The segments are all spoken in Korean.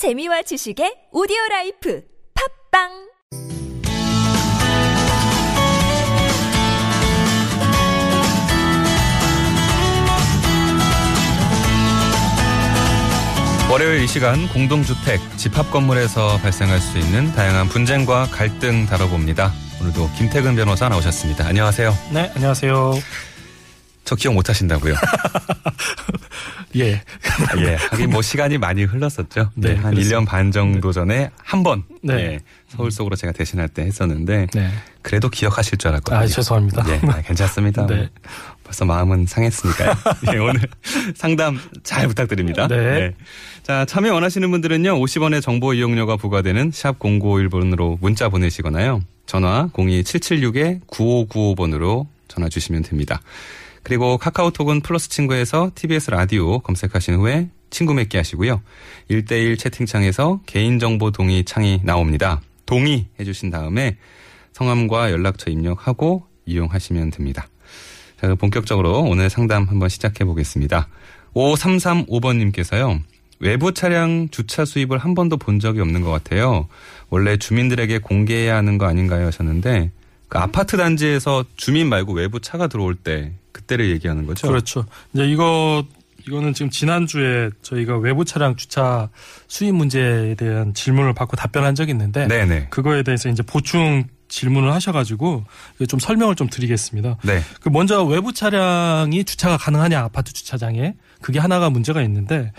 재미와 지식의 오디오 라이프 팟빵 월요일 이 시간 공동주택, 집합 건물에서 발생할 수 있는 다양한 분쟁과 갈등 다뤄봅니다. 오늘도 김태근 변호사 나오셨습니다. 안녕하세요. 네, 안녕하세요. 저 기억 못 하신다고요? 예. 예. 하긴 뭐 시간이 많이 흘렀었죠. 네. 네, 한 그렇습니다. 1년 반 정도 전에 한 번. 네. 예, 서울 속으로 제가 대신할 때 했었는데. 네. 그래도 기억하실 줄 알았거든요. 아, 죄송합니다. 예, 아, 괜찮습니다. 네. 벌써 마음은 상했으니까요. 예, 오늘 상담 잘 부탁드립니다. 네. 자, 참여 원하시는 분들은요, 50원의 정보 이용료가 부과되는 샵 0951번으로 문자 보내시거나요. 전화 02776-9595번으로 전화 주시면 됩니다. 그리고 카카오톡은 플러스 친구에서 TBS 라디오 검색하신 후에 친구 맺기 하시고요. 1대1 채팅창에서 개인정보 동의 창이 나옵니다. 동의 해 주신 다음에 성함과 연락처 입력하고 이용하시면 됩니다. 자, 본격적으로 오늘 상담 한번 시작해 보겠습니다. 5335번님께서요. 외부 차량 주차 수입을 한 번도 본 적이 없는 것 같아요. 원래 주민들에게 공개해야 하는 거 아닌가요? 하셨는데 그 아파트 단지에서 주민 말고 외부 차가 들어올 때그 때를 얘기하는 거죠? 그렇죠. 이제 이거 이거는 지금 지난주에 저희가 외부 차량 주차 수입 문제에 대한 질문을 받고 답변한 적이 있는데 네네. 그거에 대해서 이제 보충 질문을 하셔가지고 좀 설명을 좀 드리겠습니다. 네. 그 먼저 외부 차량이 주차가 가능하냐 아파트 주차장에 그게 하나가 문제가 있는데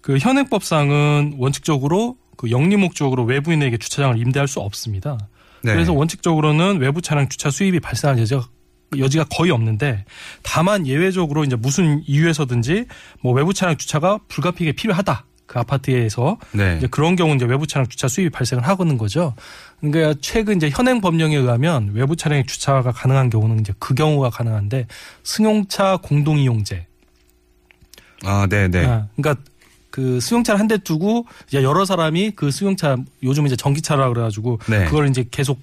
그 현행법상은 원칙적으로 그 영리 목적으로 외부인에게 주차장을 임대할 수 없습니다. 네. 그래서 원칙적으로는 외부 차량 주차 수입이 발생할 여지가 여지가 거의 없는데 다만 예외적으로 이제 무슨 이유에서든지 뭐 외부 차량 주차가 불가피하게 필요하다. 그 아파트에서 네. 이제 그런 경우 이제 외부 차량 주차 수입이 발생을 하고는 거죠. 그러니까 최근 이제 현행 법령에 의하면 외부 차량의 주차가 가능한 경우는 이제 그 경우가 가능한데 승용차 공동 이용제. 아, 네 네. 아, 그러니까 그 수용차를 한 대 두고 이제 여러 사람이 그 수용차 요즘 이제 전기차라 그래가지고 네. 그걸 이제 계속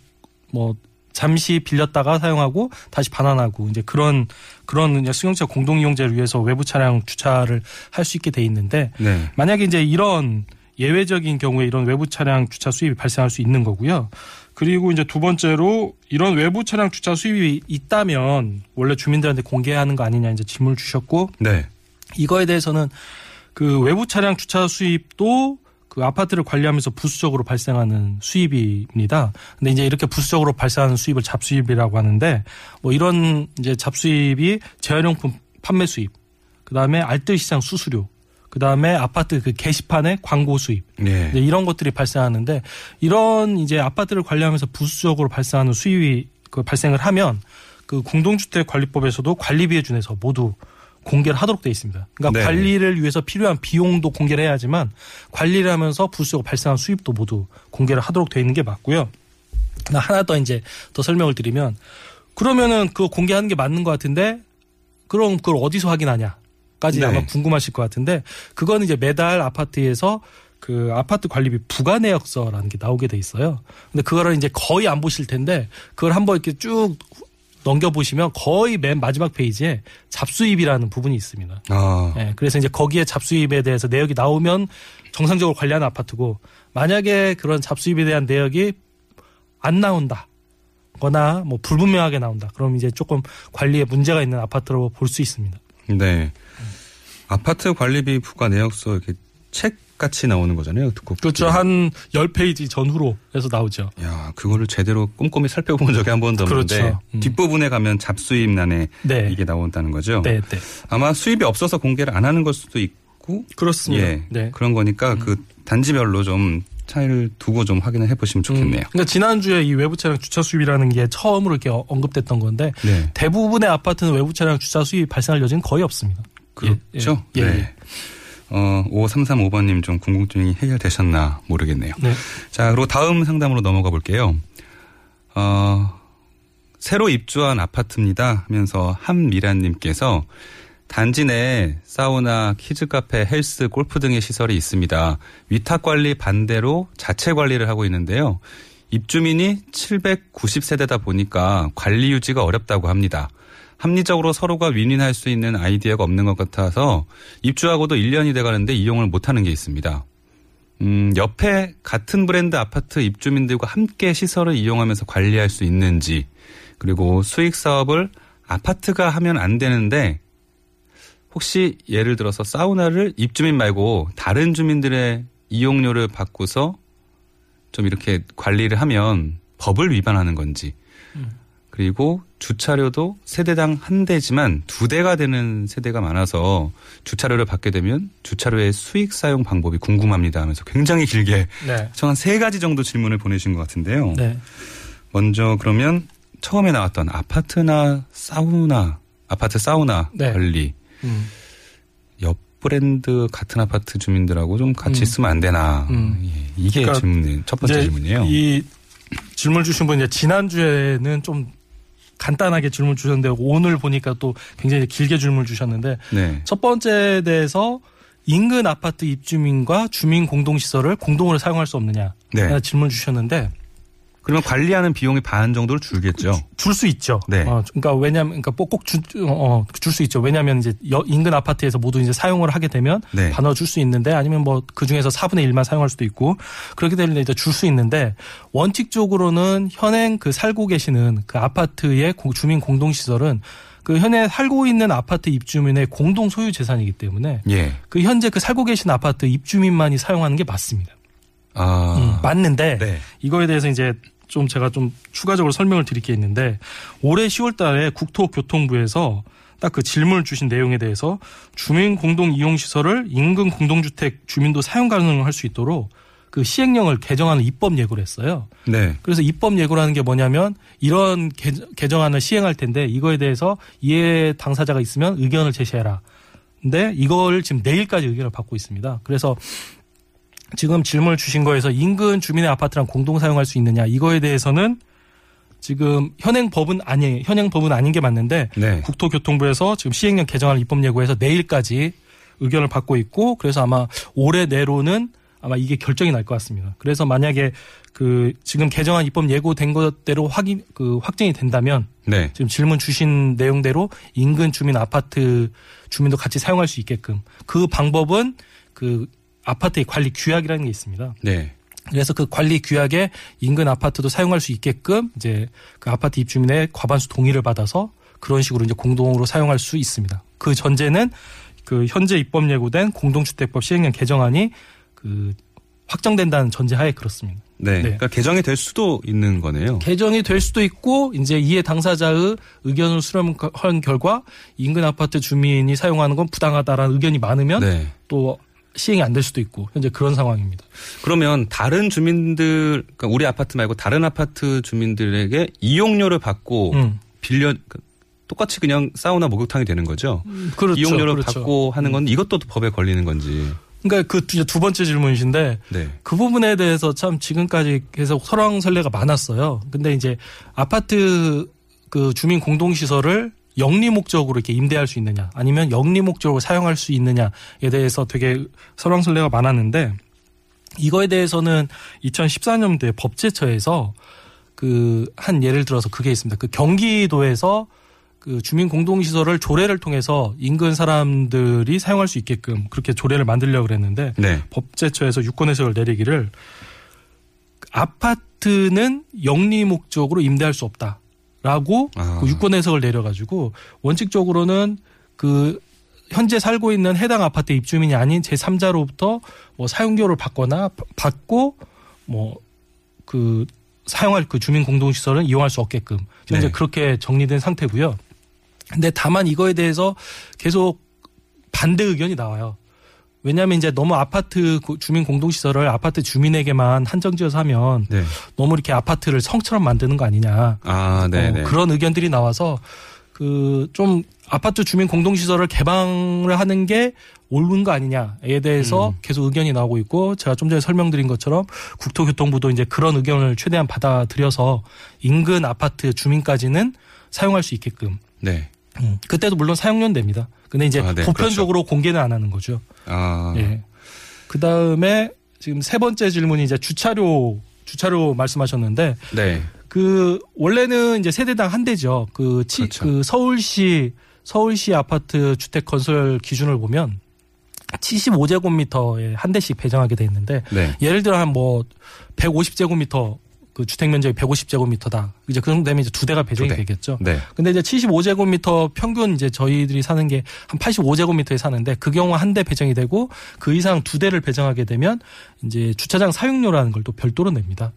뭐 잠시 빌렸다가 사용하고 다시 반환하고 이제 그런 그런 이제 수용차 공동 이용제를 위해서 외부 차량 주차를 할 수 있게 돼 있는데 네. 만약에 이제 이런 예외적인 경우에 이런 외부 차량 주차 수입이 발생할 수 있는 거고요. 그리고 이제 두 번째로 이런 외부 차량 주차 수입이 있다면 원래 주민들한테 공개하는 거 아니냐 이제 질문을 주셨고 네. 이거에 대해서는 그 외부 차량 주차 수입도 그 아파트를 관리하면서 부수적으로 발생하는 수입입니다. 근데 이제 이렇게 부수적으로 발생하는 수입을 잡수입이라고 하는데 뭐 이런 이제 잡수입이 재활용품 판매 수입, 그 다음에 알뜰 시장 수수료, 그 다음에 아파트 그 게시판의 광고 수입, 네. 이런 것들이 발생하는데 이런 이제 아파트를 관리하면서 부수적으로 발생하는 수입이 그 발생을 하면 그 공동주택 관리법에서도 관리비에 준해서 모두 공개를 하도록 돼 있습니다. 그러니까 네. 관리를 위해서 필요한 비용도 공개를 해야지만 관리를 하면서 부수적으로 발생한 수입도 모두 공개를 하도록 돼 있는 게 맞고요. 나 하나 더 이제 더 설명을 드리면 그러면은 그거 공개하는 게 맞는 것 같은데 그럼 그걸 어디서 확인하냐까지 네. 아마 궁금하실 것 같은데 그거는 이제 매달 아파트에서 그 아파트 관리비 부과 내역서라는 게 나오게 돼 있어요. 근데 그거를 이제 거의 안 보실 텐데 그걸 한번 이렇게 쭉 넘겨보시면 거의 맨 마지막 페이지에 잡수입이라는 부분이 있습니다. 아, 예, 그래서 이제 거기에 잡수입에 대해서 내역이 나오면 정상적으로 관리하는 아파트고 만약에 그런 잡수입에 대한 내역이 안 나온다. 거나 뭐 불분명하게 나온다. 그럼 이제 조금 관리에 문제가 있는 아파트로 볼 수 있습니다. 네. 아파트 관리비 부과 내역서 이렇게 책 같이 나오는 거잖아요. 듣고 그렇죠. 한 10페이지 전후로 해서 나오죠. 야, 그거를 제대로 꼼꼼히 살펴본 적이 한 번도 없는데 그렇죠. 음. 뒷부분에 가면 잡수입란에 네. 이게 나온다는 거죠. 네, 네. 아마 수입이 없어서 공개를 안 하는 걸 수도 있고 그렇습니다. 예. 네. 그런 거니까 그 단지별로 좀 차이를 두고 좀 확인을 해 보시면 좋겠네요. 음, 그러니까 지난주에 이 외부 차량 주차 수입이라는 게 처음으로 이렇게 어- 언급됐던 건데 네. 대부분의 아파트는 외부 차량 주차 수입 발생할 여지는 거의 없습니다. 그렇죠. 예, 예, 네. 예. 어, 5335번님 좀 궁금증이 해결되셨나 모르겠네요. 네. 자, 그리고 다음 상담으로 넘어가 볼게요. 어, 새로 입주한 아파트입니다 하면서 한미란님께서 단지 내 사우나, 키즈카페, 헬스, 골프 등의 시설이 있습니다. 위탁 관리 반대로 자체 관리를 하고 있는데요. 입주민이 790세대다 보니까 관리 유지가 어렵다고 합니다. 합리적으로 서로가 윈윈할 수 있는 아이디어가 없는 것 같아서 입주하고도 1년이 돼 가는데 이용을 못 하는 게 있습니다. 음, 옆에 같은 브랜드 아파트 입주민들과 함께 시설을 이용하면서 관리할 수 있는지 그리고 수익 사업을 아파트가 하면 안 되는데 혹시 예를 들어서 사우나를 입주민 말고 다른 주민들의 이용료를 받고서 좀 이렇게 관리를 하면 법을 위반하는 건지 그리고 주차료도 세대당 한 대지만 두 대가 되는 세대가 많아서 주차료를 받게 되면 주차료의 수익 사용 방법이 궁금합니다 하면서 굉장히 길게 네. 한세 가지 정도 질문을 보내신 것 같은데요. 네. 먼저 그러면 처음에 나왔던 아파트나 사우나, 아파트 사우나 네. 관리 음. 옆 브랜드 같은 아파트 주민들하고 좀 같이 음. 있으면 안 되나. 음. 예, 이게 그러니까 질문, 첫 번째 질문이에요. 이 질문 주신 분 이제 지난주에는 좀 간단하게 질문 주셨는데 오늘 보니까 또 굉장히 길게 질문 주셨는데 네. 첫 번째에 대해서 인근 아파트 입주민과 주민 공동시설을 공동으로 사용할 수 없느냐 네. 질문 주셨는데 그러면 관리하는 비용이 반 정도를 줄겠죠. 줄 수 있죠. 네. 어, 그러니까 왜냐면 그러니까 꼭줄줄 수 있죠. 왜냐하면 이제 여- 인근 아파트에서 모두 이제 사용을 하게 되면 네. 반어 줄수 있는데 아니면 뭐 그 중에서 4분의 1만 사용할 수도 있고 그렇게 되면 이제 줄 수 있는데 원칙적으로는 현행 그 살고 계시는 그 아파트의 고- 주민 공동 시설은 그 현재 살고 있는 아파트 입주민의 공동 소유 재산이기 때문에 예. 그 현재 그 살고 계신 아파트 입주민만이 사용하는 게 맞습니다. 아. 음, 맞는데 네. 이거에 대해서 이제 좀 제가 좀 추가적으로 설명을 드릴 게 있는데 올해 10월 달에 국토교통부에서 딱 그 질문을 주신 내용에 대해서 주민 공동 이용 시설을 인근 공동주택 주민도 사용 가능할 수 있도록 그 시행령을 개정하는 입법 예고를 했어요. 네. 그래서 입법 예고라는 게 뭐냐면 이런 개- 개정안을 시행할 텐데 이거에 대해서 이해 당사자가 있으면 의견을 제시해라. 근데 이걸 지금 내일까지 의견을 받고 있습니다. 그래서 지금 질문을 주신 거에서 인근 주민의 아파트랑 공동 사용할 수 있느냐 이거에 대해서는 지금 현행 법은 아니에요. 현행 법은 아닌 게 맞는데 네. 국토교통부에서 지금 시행령 개정안 입법 예고에서 내일까지 의견을 받고 있고 그래서 아마 올해 내로는 아마 이게 결정이 날 것 같습니다. 그래서 만약에 그 지금 개정안 입법 예고된 것대로 확인 그 확정이 된다면 네. 지금 질문 주신 내용대로 인근 주민 아파트 주민도 같이 사용할 수 있게끔 그 방법은 그 아파트의 관리 규약이라는 게 있습니다. 네. 그래서 그 관리 규약에 인근 아파트도 사용할 수 있게끔 이제 그 아파트 입주민의 과반수 동의를 받아서 그런 식으로 이제 공동으로 사용할 수 있습니다. 그 전제는 그 현재 입법 예고된 공동주택법 시행령 개정안이 그 확정된다는 전제하에 그렇습니다. 네. 네. 그러니까 개정이 될 수도 있는 거네요. 개정이 될 수도 있고 이제 이해 당사자의 의견을 수렴한 결과 인근 아파트 주민이 사용하는 건 부당하다라는 의견이 많으면 네. 또 시행이 안 될 수도 있고 현재 그런 상황입니다. 그러면 다른 주민들, 그러니까 우리 아파트 말고 다른 아파트 주민들에게 이용료를 받고 음. 빌려 그 똑같이 그냥 사우나 목욕탕이 되는 거죠. 그렇죠. 이용료를 그렇죠. 받고 하는 건 이것도 법에 걸리는 건지. 그러니까 그 두 번째 질문이신데 네. 그 부분에 대해서 참 지금까지 계속 설왕설래가 많았어요. 근데 이제 아파트 그 주민 공동시설을 영리 목적으로 이렇게 임대할 수 있느냐 아니면 영리 목적으로 사용할 수 있느냐에 대해서 되게 설왕설래가 많았는데 이거에 대해서는 2014년도에 법제처에서 그 한 예를 들어서 그게 있습니다. 그 경기도에서 그 주민 공동 시설을 조례를 통해서 인근 사람들이 사용할 수 있게끔 그렇게 조례를 만들려고 그랬는데 네. 법제처에서 유권 해석을 내리기를 아파트는 영리 목적으로 임대할 수 없다 라고 아. 그 유권 해석을 내려가지고 원칙적으로는 그 현재 살고 있는 해당 아파트 입주민이 아닌 제3자로부터 뭐 사용료를 받거나 바- 받고 뭐 그 사용할 그 주민 공동 시설은 이용할 수 없게끔 현재 네. 그렇게 정리된 상태고요. 근데 다만 이거에 대해서 계속 반대 의견이 나와요. 왜냐하면 이제 너무 아파트 그 주민 공동시설을 아파트 주민에게만 한정지어서 하면 네. 너무 이렇게 아파트를 성처럼 만드는 거 아니냐. 아, 네, 어, 네. 그런 의견들이 나와서 그 좀 아파트 주민 공동시설을 개방을 하는 게 옳은 거 아니냐에 대해서 음. 계속 의견이 나오고 있고 제가 좀 전에 설명드린 것처럼 국토교통부도 이제 그런 의견을 최대한 받아들여서 인근 아파트 주민까지는 사용할 수 있게끔 네. 음, 그때도 물론 사용료는 됩니다. 근데 이제 아, 네, 보편적으로 공개는 안 하는 거죠. 아. 예. 그 다음에 지금 세 번째 질문이 이제 주차료 주차료 말씀하셨는데 네. 그 원래는 이제 세대당 한 대죠. 그, 치, 그렇죠. 그 서울시 서울시 아파트 주택 건설 기준을 보면 75제곱미터에 한 대씩 배정하게 돼 있는데 네. 예를 들어 한 뭐 150제곱미터 그 주택 면적이 150제곱미터다. 이제 그 정도 되면 이제 두 대가 배정이 두 대. 되겠죠. 네. 근데 이제 75제곱미터 평균 이제 저희들이 사는 게 한 85제곱미터에 사는데 그 경우 한 대 배정이 되고 그 이상 두 대를 배정하게 되면 이제 주차장 사용료라는 걸 또 별도로 냅니다.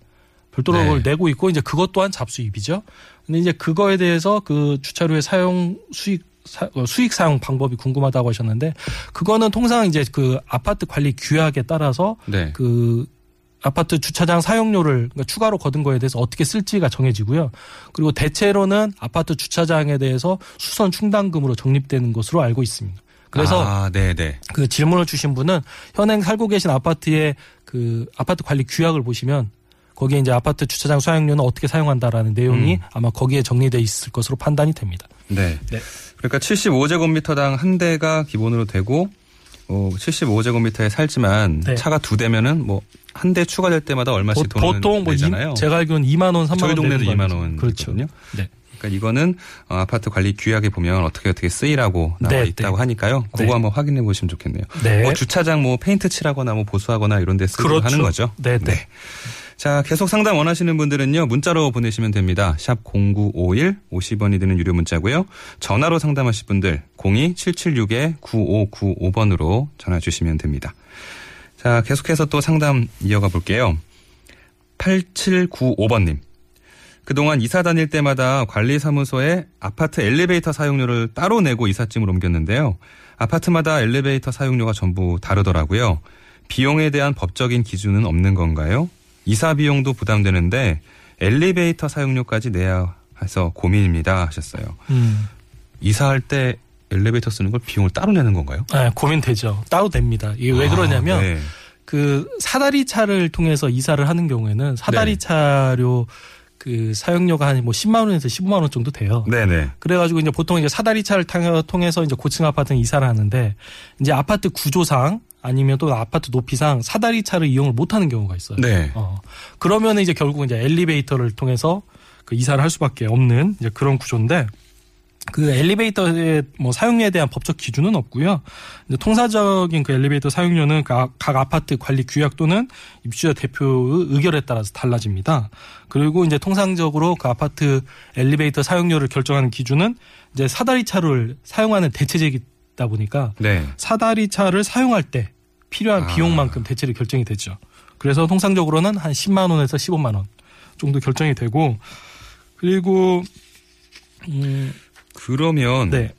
별도로 네. 그걸 내고 있고 이제 그것 또한 잡수입이죠. 근데 이제 그거에 대해서 그 주차료의 사용 수익 사- 어, 수익 사용 방법이 궁금하다고 하셨는데 그거는 통상 이제 그 아파트 관리 규약에 따라서 네. 그 아파트 주차장 사용료를 그러니까 추가로 거둔 거에 대해서 어떻게 쓸지가 정해지고요. 그리고 대체로는 아파트 주차장에 대해서 수선 충당금으로 적립되는 것으로 알고 있습니다. 그래서 아, 네, 네. 그 질문을 주신 분은 현행 살고 계신 아파트의 그 아파트 관리 규약을 보시면 거기에 이제 아파트 주차장 사용료는 어떻게 사용한다라는 내용이 음. 아마 거기에 정리돼 있을 것으로 판단이 됩니다. 네. 네. 그러니까 75제곱미터당 한 대가 기본으로 되고 어, 75제곱미터에 살지만 네. 차가 두 대면은 뭐 한 대 추가될 때마다 얼마씩 보, 돈을 통뭐 내잖아요. 이, 제가 알기로는 2만 원, 3만 저희 원 동네도 내는 2만 거원 그렇죠. 네. 그러니까 이거는 어, 아파트 관리 규약에 보면 어떻게 어떻게 쓰이라고 나와 네, 있다고 네. 하니까요. 그거 네. 한번 확인해 보시면 좋겠네요. 네. 뭐 주차장 뭐 페인트 칠하거나 뭐 보수하거나 이런 데 쓰고 하는 거죠. 네, 네. 자, 계속 상담 원하시는 분들은요, 문자로 보내시면 됩니다. 샵 0951, 50원이 드는 유료 문자고요. 전화로 상담하실 분들, 02-776-9595번으로 전화 주시면 됩니다. 자, 계속해서 또 상담 이어가 볼게요. 8795번님. 그동안 이사 다닐 때마다 관리사무소에 아파트 엘리베이터 사용료를 따로 내고 이삿짐을 옮겼는데요. 아파트마다 엘리베이터 사용료가 전부 다르더라고요. 비용에 대한 법적인 기준은 없는 건가요? 이사 비용도 부담되는데 엘리베이터 사용료까지 내야 해서 고민입니다 하셨어요. 음. 이사할 때 엘리베이터 쓰는 걸 비용을 따로 내는 건가요? 네, 고민되죠. 따로 됩니다. 이게 왜 그러냐면 아, 네. 그 사다리 차를 통해서 이사를 하는 경우에는 사다리 네. 차료 그 사용료가 한 뭐 10만 원에서 15만 원 정도 돼요. 네네. 그래가지고 이제 보통 이제 사다리 차를 탕- 통해서 이제 고층 아파트는 이사를 하는데 이제 아파트 구조상 아니면 또 아파트 높이상 사다리 차를 이용을 못하는 경우가 있어요. 네. 어 그러면 이제 결국 이제 엘리베이터를 통해서 그 이사를 할 수밖에 없는 이제 그런 구조인데 그 엘리베이터의 뭐 사용료에 대한 법적 기준은 없고요. 이제 통사적인 그 엘리베이터 사용료는 각, 각 아파트 관리 규약 또는 입주자 대표의 의결에 따라서 달라집니다. 그리고 이제 통상적으로 그 아파트 엘리베이터 사용료를 결정하는 기준은 이제 사다리 차를 사용하는 대체제이다 보니까 네. 사다리 차를 사용할 때 필요한 아. 비용만큼 대체로 결정이 되죠. 그래서 통상적으로는 한 10만 원에서 15만 원 정도 결정이 되고 그리고 음, 그러면 네.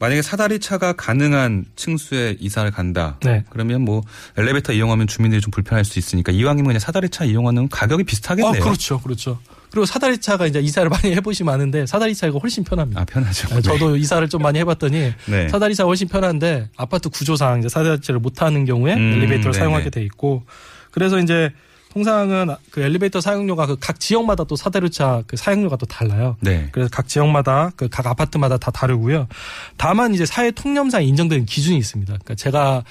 만약에 사다리 차가 가능한 층수에 이사를 간다. 네. 그러면 뭐 엘리베이터 이용하면 주민들이 좀 불편할 수 있으니까 이왕이면 그냥 사다리 차 이용하는 가격이 비슷하겠네요. 어, 그렇죠. 그렇죠. 그리고 사다리 차가 이제 이사를 많이 해보시면 아는데 사다리 차가 훨씬 편합니다. 아 편하죠. 네, 저도 이사를 좀 많이 해봤더니 네. 사다리 차가 훨씬 편한데 아파트 구조상 이제 사다리 차를 못 하는 경우에 음, 엘리베이터를 네네. 사용하게 돼 있고 그래서 이제 통상은 그 엘리베이터 사용료가 그 각 지역마다 또 사다리 차그 사용료가 또 달라요. 네. 그래서 각 지역마다 그 각 아파트마다 다 다르고요. 다만 이제 사회 통념상 인정되는 기준이 있습니다. 그러니까 제가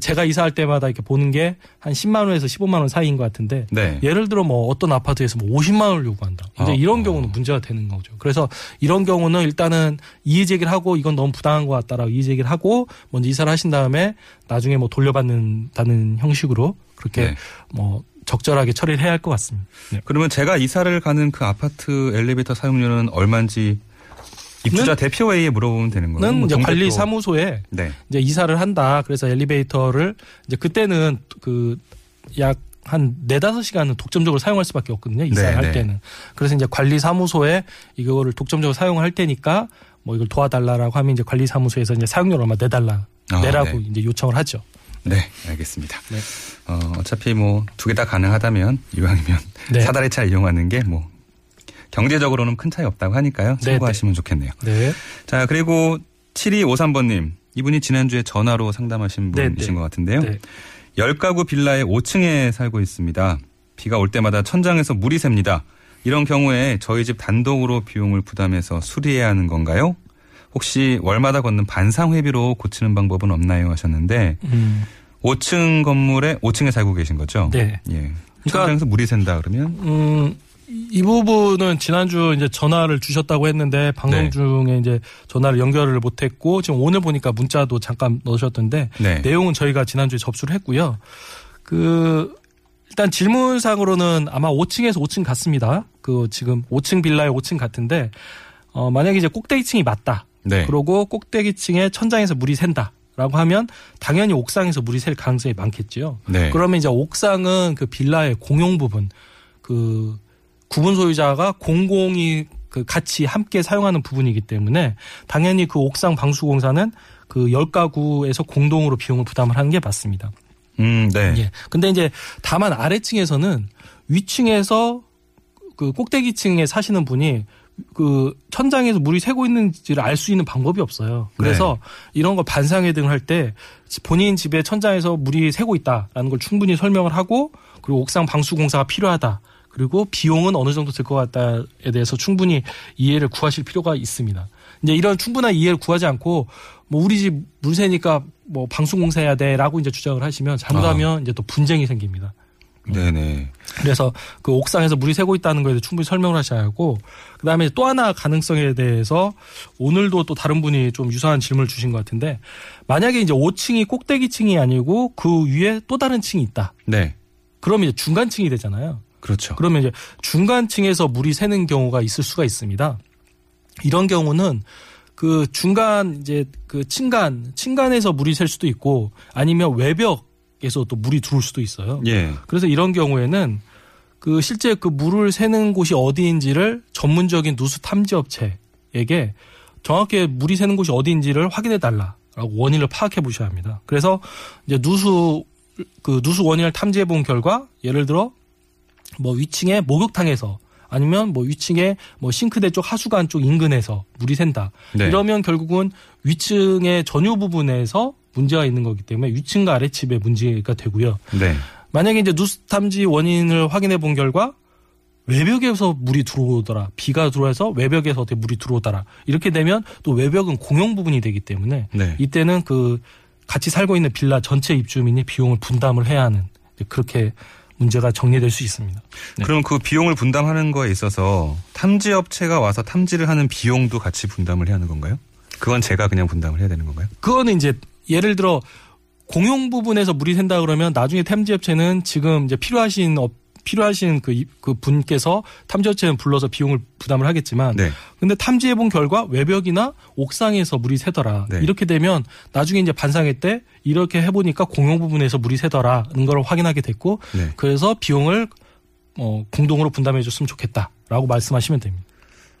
제가 이사할 때마다 이렇게 보는 게 한 10만 원에서 15만 원 사이인 것 같은데 네. 예를 들어 뭐 어떤 아파트에서 뭐 50만 원을 요구한다. 이제 어, 이런 어. 경우는 문제가 되는 거죠. 그래서 이런 경우는 일단은 이의 제기를 하고 이건 너무 부당한 것 같다라고 이의 제기를 하고 먼저 이사를 하신 다음에 나중에 뭐 돌려받는다는 형식으로 그렇게 네. 뭐 적절하게 처리를 해야 할 것 같습니다. 네. 그러면 제가 이사를 가는 그 아파트 엘리베이터 사용료는 얼마인지 입주자 대표회의에 물어보면 되는 거예요. 는 뭐 관리. 사무소에 네. 이제 이사를 한다. 그래서 엘리베이터를 이제 그때는 그 약 한 네다섯 시간은 독점적으로 사용할 수밖에 없거든요. 이사를 네, 할 네. 때는. 그래서 이제 관리 사무소에 이거를 독점적으로 사용할 테니까 뭐 이걸 도와달라라고 하면 이제 관리 사무소에서 이제 사용료를 얼마 내달라. 아, 내라고 네. 이제 요청을 하죠. 네, 알겠습니다. 네. 어, 어차피 뭐 두 개 다 가능하다면 이왕이면 네. 사다리 차 이용하는 게 뭐 경제적으로는 큰 차이 없다고 하니까요. 네, 참고하시면 좋겠네요. 네. 자, 그리고 7253번님. 이분이 지난주에 전화로 상담하신 네, 분이신 네. 것 같은데요. 네. 열 10가구 빌라의 5층에 살고 있습니다. 비가 올 때마다 천장에서 물이 셉니다. 이런 경우에 저희 집 단독으로 비용을 부담해서 수리해야 하는 건가요? 혹시 월마다 걷는 반상 회비로 고치는 방법은 없나요? 하셨는데 음. 5층 건물에 5층에 살고 계신 거죠? 네. 예. 그러니까 물이 샌다 그러면 음, 이 부분은 지난주 이제 전화를 주셨다고 했는데 방송 네. 중에 이제 전화를 연결을 못 했고 지금 오늘 보니까 문자도 잠깐 넣으셨던데 네. 내용은 저희가 지난주에 접수를 했고요. 그 일단 질문상으로는 아마 5층에서 5층 같습니다. 그 지금 5층 빌라에 5층 같은데 어 만약에 이제 꼭대기층이 맞다. 네. 그러고 꼭대기층에 천장에서 물이 샌다. 라고 하면 당연히 옥상에서 물이 셀 가능성이 많겠지요. 네. 그러면 이제 옥상은 그 빌라의 공용 부분, 그 구분 소유자가 공공이 그 같이 함께 사용하는 부분이기 때문에 당연히 그 옥상 방수공사는 그열 가구에서 공동으로 비용을 부담을 하는 게 맞습니다. 음, 네. 예. 근데 이제 다만 아래층에서는 위층에서 그 꼭대기층에 사시는 분이 그 천장에서 물이 새고 있는지를 알 수 있는 방법이 없어요. 그래서 이런 걸 반상 회등을 할 때 본인 집의 천장에서 물이 새고 있다라는 걸 충분히 설명을 하고 그리고 옥상 방수 공사가 필요하다. 그리고 비용은 어느 정도 들 것 같다에 대해서 충분히 이해를 구하실 필요가 있습니다. 이제 이런 충분한 이해를 구하지 않고 뭐 우리 집 물 새니까 뭐 방수 공사해야 돼라고 이제 주장을 하시면 잘못하면 이제 또 분쟁이 생깁니다. 네네. 그래서 그 옥상에서 물이 새고 있다는 거에 대해 충분히 설명을 하셔야 하고 그다음에 또 하나 가능성에 대해서 오늘도 또 다른 분이 좀 유사한 질문을 주신 것 같은데 만약에 이제 5층이 꼭대기층이 아니고 그 위에 또 다른 층이 있다. 네. 그러면 이제 중간층이 되잖아요. 그렇죠. 그러면 이제 중간층에서 물이 새는 경우가 있을 수가 있습니다. 이런 경우는 그 중간 이제 그 층간 층간에서 물이 셀 수도 있고 아니면 외벽 에서 또 물이 들어올 수도 있어요. 예. 그래서 이런 경우에는 그 실제 그 물을 새는 곳이 어디인지를 전문적인 누수 탐지 업체에게 정확히 물이 새는 곳이 어디인지를 확인해 달라라고 원인을 파악해 보셔야 합니다. 그래서 이제 누수 그 누수 원인을 탐지해 본 결과 예를 들어 뭐 위층의 목욕탕에서 아니면 뭐 위층의 뭐 싱크대 쪽 하수관 쪽 인근에서 물이 샌다. 네. 이러면 결국은 위층의 전유 부분에서 문제가 있는 거기 때문에 위층과 아래층에 문제가 되고요. 네. 만약에 이제 누수 탐지 원인을 확인해 본 결과 외벽에서 물이 들어오더라. 비가 들어와서 외벽에서 어떻게 물이 들어오더라. 이렇게 되면 또 외벽은 공용 부분이 되기 때문에 네. 이때는 그 같이 살고 있는 빌라 전체 입주민이 비용을 분담을 해야 하는 그렇게 문제가 정리될 수 있습니다. 네. 그럼 그 비용을 분담하는 거에 있어서 탐지 업체가 와서 탐지를 하는 비용도 같이 분담을 해야 하는 건가요? 그건 제가 그냥 분담을 해야 되는 건가요? 그거는 이제 예를 들어 공용 부분에서 물이 샌다 그러면 나중에 탐지 업체는 지금 이제 필요하신 업 필요하신 그, 이- 그 분께서 탐지 업체는 불러서 비용을 부담을 하겠지만 네. 근데 탐지해 본 결과 외벽이나 옥상에서 물이 새더라. 네. 이렇게 되면 나중에 이제 반상회 때 이렇게 해보니까 공용 부분에서 물이 새더라는 걸 확인하게 됐고 네. 그래서 비용을 어, 공동으로 분담해 줬으면 좋겠다라고 말씀하시면 됩니다.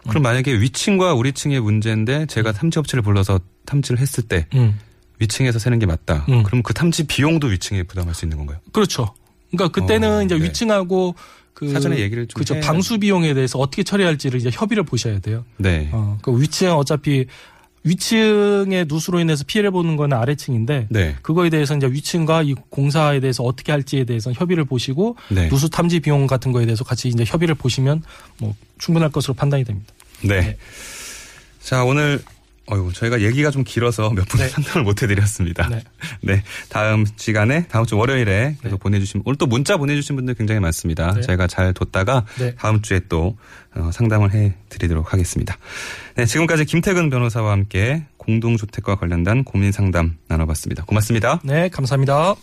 그럼 만약에 위층과 우리층의 문제인데 제가 탐지 업체를 불러서 탐지를 했을 때 음. 위층에서 새는 게 맞다. 음. 그럼 그 탐지 비용도 위층에 부담할 수 있는 건가요? 그렇죠. 그러니까 그때는 어, 이제 네. 위층하고 그 사전에 얘기를 좀 그죠 해야- 방수 비용에 대해서 어떻게 처리할지를 이제 협의를 보셔야 돼요. 네. 어, 그 위층 어차피 위층의 누수로 인해서 피해를 보는 거는 아래층인데 네. 그거에 대해서 이제 위층과 이 공사에 대해서 어떻게 할지에 대해서 협의를 보시고 네. 누수 탐지 비용 같은 거에 대해서 같이 이제 협의를 보시면 뭐 충분할 것으로 판단이 됩니다. 네. 자, 오늘 어유 저희가 얘기가 좀 길어서 몇 분의 네. 상담을 못 해드렸습니다. 네. 네. 다음 시간에, 다음 주 월요일에 계속 네. 보내주신, 오늘 또 문자 보내주신 분들 굉장히 많습니다. 네. 저희가 잘 뒀다가 네. 다음 주에 또 어, 상담을 해 드리도록 하겠습니다. 네. 지금까지 김태근 변호사와 함께 공동주택과 관련된 고민 상담 나눠봤습니다. 고맙습니다. 네, 감사합니다.